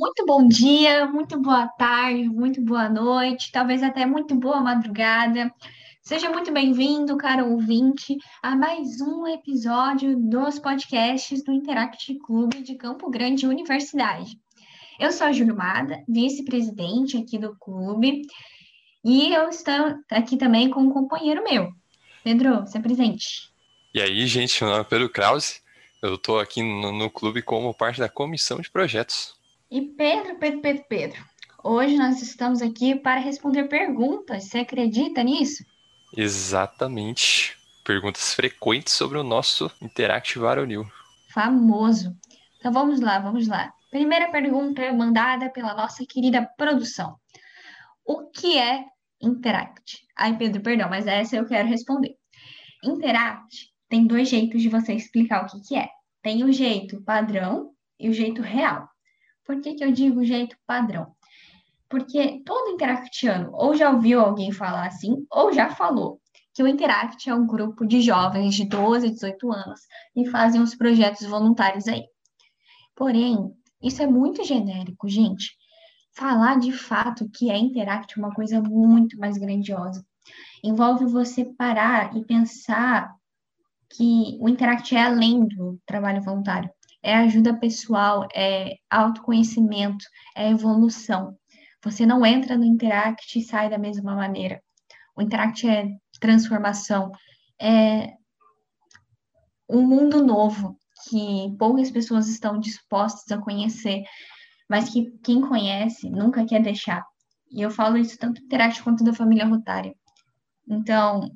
Muito bom dia, muito boa tarde, muito boa noite, talvez até muito boa madrugada. Seja muito bem-vindo, caro ouvinte, a mais um episódio dos podcasts do Interact Clube de Campo Grande Universidade. Eu sou a Mada, vice-presidente aqui do clube, e eu estou aqui também com um companheiro meu. Pedro, se presente. E aí, gente, meu nome é Pedro Krause. Eu estou aqui no, no clube como parte da comissão de projetos. E Pedro, Pedro, Pedro, Pedro, hoje nós estamos aqui para responder perguntas. Você acredita nisso? Exatamente. Perguntas frequentes sobre o nosso Interactive Varonil. Famoso. Então vamos lá, vamos lá. Primeira pergunta é mandada pela nossa querida produção. O que é Interact? Ai, Pedro, perdão, mas essa eu quero responder. Interact tem dois jeitos de você explicar o que, que é. Tem o jeito padrão e o jeito real. Por que, que eu digo jeito padrão? Porque todo interactiano ou já ouviu alguém falar assim, ou já falou que o Interact é um grupo de jovens de 12, 18 anos e fazem os projetos voluntários aí. Porém, isso é muito genérico, gente. Falar de fato que é Interact é uma coisa muito mais grandiosa. Envolve você parar e pensar que o Interact é além do trabalho voluntário é ajuda pessoal, é autoconhecimento, é evolução. Você não entra no Interact e sai da mesma maneira. O Interact é transformação, é um mundo novo que poucas pessoas estão dispostas a conhecer, mas que quem conhece nunca quer deixar. E eu falo isso tanto do Interact quanto da família Rotária. Então,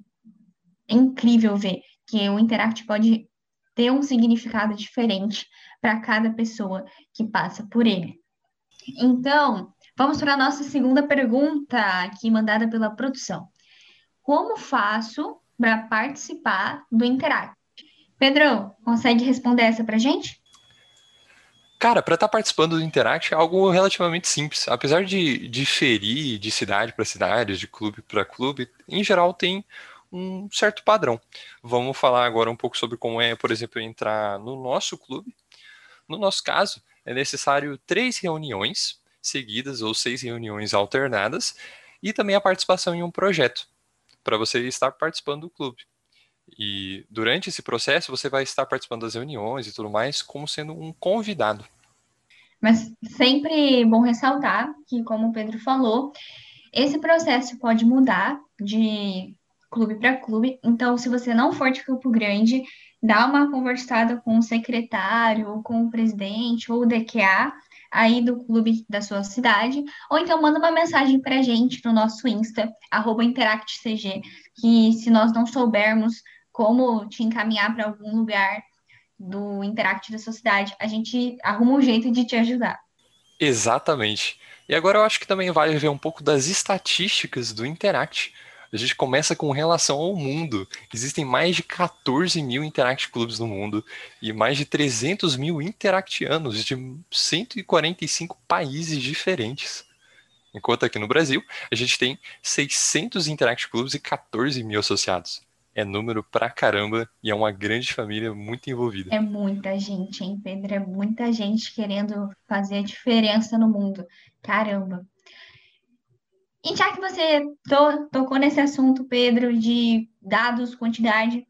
é incrível ver que o Interact pode ter um significado diferente para cada pessoa que passa por ele. Então, vamos para a nossa segunda pergunta, aqui mandada pela produção. Como faço para participar do Interact? Pedro, consegue responder essa para gente? Cara, para estar tá participando do Interact é algo relativamente simples. Apesar de diferir de cidade para cidade, de clube para clube, em geral tem um certo padrão. Vamos falar agora um pouco sobre como é, por exemplo, entrar no nosso clube. No nosso caso, é necessário três reuniões seguidas ou seis reuniões alternadas e também a participação em um projeto para você estar participando do clube. E durante esse processo você vai estar participando das reuniões e tudo mais como sendo um convidado. Mas sempre bom ressaltar que, como o Pedro falou, esse processo pode mudar de clube para clube. Então, se você não for de Campo Grande, dá uma conversada com o secretário, ou com o presidente, ou o DQA aí do clube da sua cidade, ou então manda uma mensagem para a gente no nosso Insta, InteractCG, que se nós não soubermos como te encaminhar para algum lugar do Interact da sua cidade, a gente arruma um jeito de te ajudar. Exatamente. E agora eu acho que também vale ver um pouco das estatísticas do Interact, a gente começa com relação ao mundo. Existem mais de 14 mil Interact Clubes no mundo e mais de 300 mil Interactianos de 145 países diferentes. Enquanto aqui no Brasil, a gente tem 600 Interact Clubes e 14 mil associados. É número pra caramba e é uma grande família muito envolvida. É muita gente, hein, Pedro? É muita gente querendo fazer a diferença no mundo. Caramba. E já que você to tocou nesse assunto, Pedro, de dados, quantidade,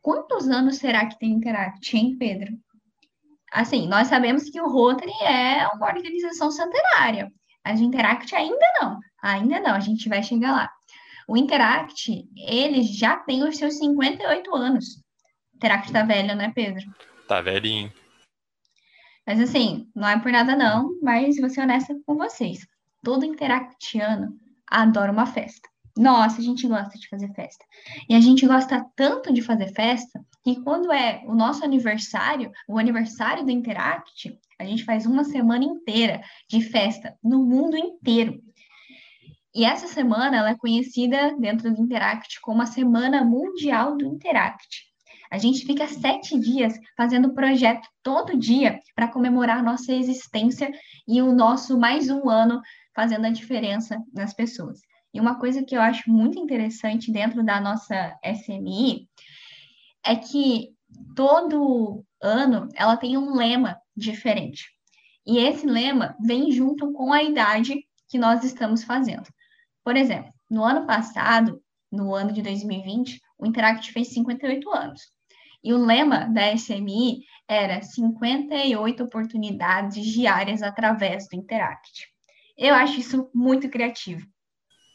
quantos anos será que tem Interact, hein, Pedro? Assim, nós sabemos que o Rotary é uma organização centenária. A de Interact ainda não. Ainda não, a gente vai chegar lá. O Interact, ele já tem os seus 58 anos. O Interact tá velho, né, Pedro? Tá velhinho. Mas assim, não é por nada não, mas vou ser honesta com vocês todo interactiano adora uma festa. Nossa, a gente gosta de fazer festa. E a gente gosta tanto de fazer festa que quando é o nosso aniversário, o aniversário do Interact, a gente faz uma semana inteira de festa no mundo inteiro. E essa semana ela é conhecida dentro do Interact como a Semana Mundial do Interact. A gente fica sete dias fazendo projeto todo dia para comemorar nossa existência e o nosso mais um ano fazendo a diferença nas pessoas. E uma coisa que eu acho muito interessante dentro da nossa SMI é que todo ano ela tem um lema diferente. E esse lema vem junto com a idade que nós estamos fazendo. Por exemplo, no ano passado, no ano de 2020, o Interact fez 58 anos. E o lema da SMI era 58 oportunidades diárias através do Interact. Eu acho isso muito criativo.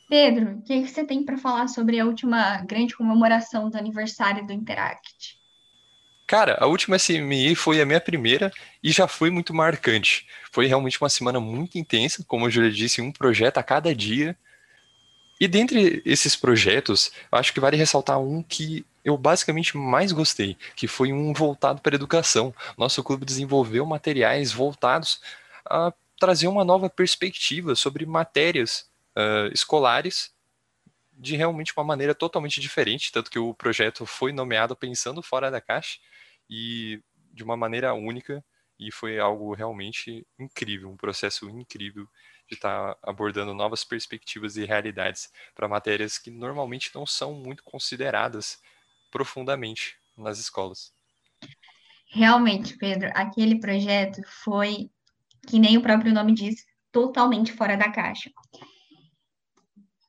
Pedro, o que você tem para falar sobre a última grande comemoração do aniversário do Interact? Cara, a última SMI foi a minha primeira e já foi muito marcante. Foi realmente uma semana muito intensa, como eu já disse, um projeto a cada dia. E dentre esses projetos, acho que vale ressaltar um que eu basicamente mais gostei, que foi um voltado para a educação. Nosso clube desenvolveu materiais voltados a trazer uma nova perspectiva sobre matérias uh, escolares de realmente uma maneira totalmente diferente, tanto que o projeto foi nomeado pensando fora da caixa e de uma maneira única e foi algo realmente incrível, um processo incrível de estar abordando novas perspectivas e realidades para matérias que normalmente não são muito consideradas profundamente nas escolas. Realmente, Pedro, aquele projeto foi, que nem o próprio nome diz, totalmente fora da caixa.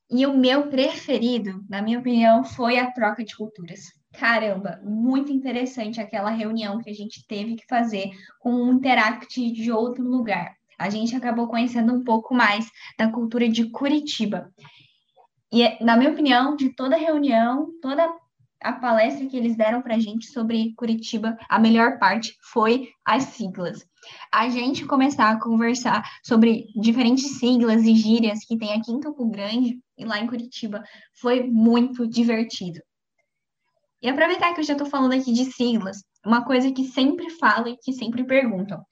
E o meu preferido, na minha opinião, foi a troca de culturas. Caramba, muito interessante aquela reunião que a gente teve que fazer com um interact de outro lugar. A gente acabou conhecendo um pouco mais da cultura de Curitiba. E, na minha opinião, de toda reunião, toda a palestra que eles deram para a gente sobre Curitiba, a melhor parte foi as siglas. A gente começar a conversar sobre diferentes siglas e gírias que tem aqui em Campo Grande e lá em Curitiba foi muito divertido. E aproveitar que eu já estou falando aqui de siglas, uma coisa que sempre falo e que sempre perguntam.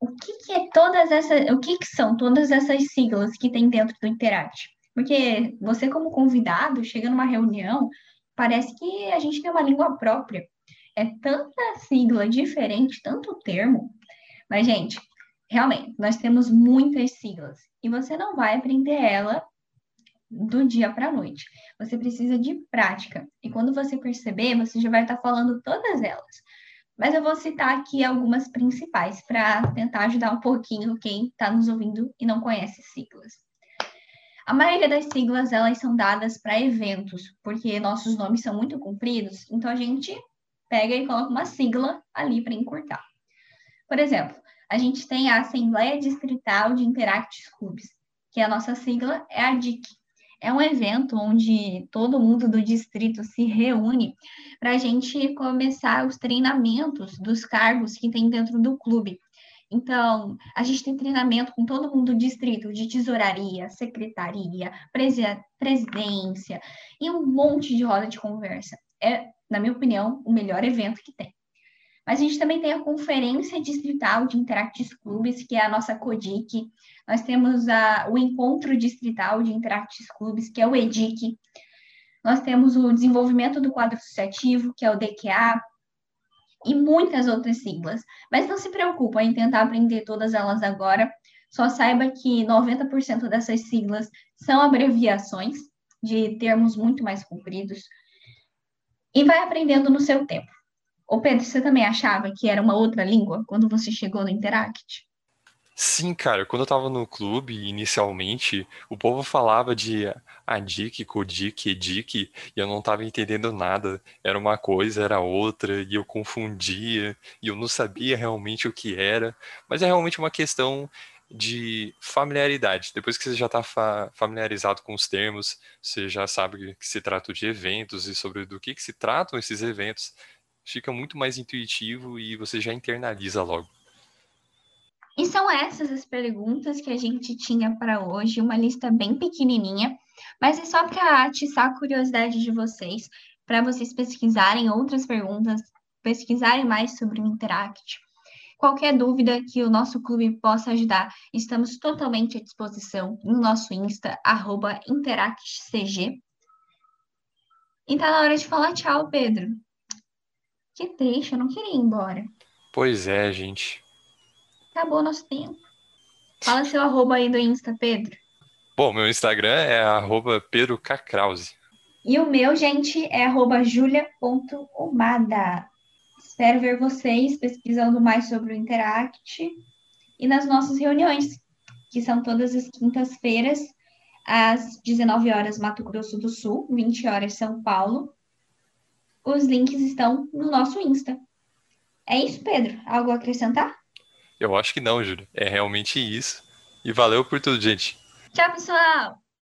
O que, que é todas essas, o que, que são todas essas siglas que tem dentro do Interact? Porque você, como convidado, chega numa reunião, parece que a gente tem uma língua própria. É tanta sigla diferente, tanto termo. Mas, gente, realmente, nós temos muitas siglas. E você não vai aprender ela do dia para a noite. Você precisa de prática. E quando você perceber, você já vai estar falando todas elas. Mas eu vou citar aqui algumas principais para tentar ajudar um pouquinho quem está nos ouvindo e não conhece siglas. A maioria das siglas elas são dadas para eventos, porque nossos nomes são muito compridos, então a gente pega e coloca uma sigla ali para encurtar. Por exemplo, a gente tem a Assembleia Distrital de Interact Clubs, que a nossa sigla é a DIC. É um evento onde todo mundo do distrito se reúne para a gente começar os treinamentos dos cargos que tem dentro do clube. Então, a gente tem treinamento com todo mundo do distrito, de tesouraria, secretaria, presidência e um monte de roda de conversa. É, na minha opinião, o melhor evento que tem. Mas a gente também tem a Conferência Distrital de Interactive Clubes, que é a nossa CODIC. Nós temos a, o Encontro Distrital de Interactive Clubes, que é o EDIC. Nós temos o Desenvolvimento do Quadro Associativo, que é o DQA, e muitas outras siglas. Mas não se preocupa em tentar aprender todas elas agora. Só saiba que 90% dessas siglas são abreviações de termos muito mais compridos. E vai aprendendo no seu tempo. Ô Pedro, você também achava que era uma outra língua quando você chegou no Interact? Sim, cara, quando eu tava no clube, inicialmente, o povo falava de Adik, Kodik, Edik, e eu não tava entendendo nada. Era uma coisa, era outra, e eu confundia, e eu não sabia realmente o que era. Mas é realmente uma questão de familiaridade. Depois que você já está fa familiarizado com os termos, você já sabe que se trata de eventos e sobre do que, que se tratam esses eventos, fica muito mais intuitivo e você já internaliza logo. E são essas as perguntas que a gente tinha para hoje, uma lista bem pequenininha, mas é só para atiçar a curiosidade de vocês, para vocês pesquisarem outras perguntas, pesquisarem mais sobre o Interact. Qualquer dúvida que o nosso clube possa ajudar, estamos totalmente à disposição no nosso Insta, InteractCG. E tá na hora de falar tchau, Pedro. Que triste, eu não queria ir embora. Pois é, gente. Acabou nosso tempo. Fala seu arroba aí do Insta, Pedro. Bom, meu Instagram é arroba Pedro Cacrause. E o meu, gente, é arroba julia.omada. Espero ver vocês pesquisando mais sobre o Interact e nas nossas reuniões, que são todas as quintas-feiras, às 19 horas, Mato Grosso do Sul, 20 horas, São Paulo. Os links estão no nosso Insta. É isso, Pedro. Algo a acrescentar? Eu acho que não, Júlio. É realmente isso. E valeu por tudo, gente. Tchau, pessoal!